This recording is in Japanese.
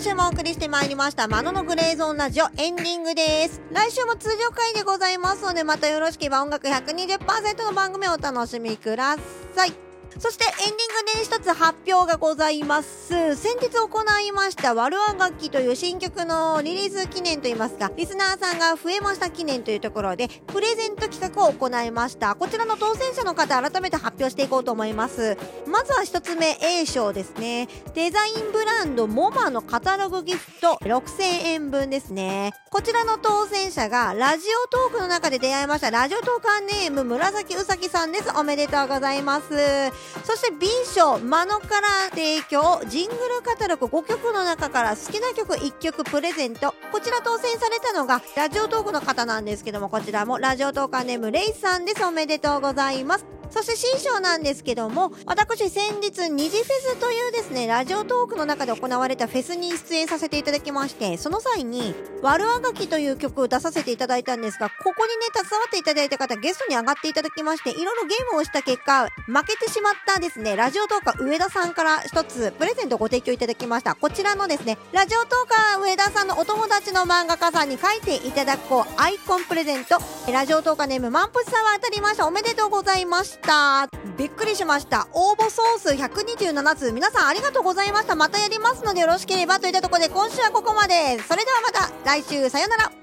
今週もお送りしてまいりました、マノのグレーゾーンラジオエンディングです。来週も通常回でございますので、またよろしければ音楽120%の番組をお楽しみください。そしてエンディングで一つ発表がございます。先日行いました、ワルア楽器という新曲のリリース記念といいますか、リスナーさんが増えました記念というところで、プレゼント企画を行いました。こちらの当選者の方、改めて発表していこうと思います。まずは一つ目 A 賞ですね。デザインブランドモマのカタログギフト6000円分ですね。こちらの当選者がラジオトークの中で出会いましたラジオトーカーネーム紫うさぎさんです。おめでとうございます。そして B 賞マノから提供ジングルカタログ5曲の中から好きな曲1曲プレゼント。こちら当選されたのがラジオトークの方なんですけども、こちらもラジオトークネームレイさんです。おめでとうございます。そして新章なんですけども、私先日二次フェスというですね、ラジオトークの中で行われたフェスに出演させていただきまして、その際に、ワルアガキという曲を出させていただいたんですが、ここにね、携わっていただいた方、ゲストに上がっていただきまして、いろいろゲームをした結果、負けてしまったですね、ラジオトーカー上田さんから一つプレゼントをご提供いただきました。こちらのですね、ラジオトーカー上田さんのお友達の漫画家さんに書いていただこうアイコンプレゼント、ラジオトーカーネームマンプチさんは当たりました。おめでとうございましたした。びっくりしました。応募総数127通。皆さんありがとうございました。またやりますのでよろしければといったところで今週はここまで。それではまた来週さよなら。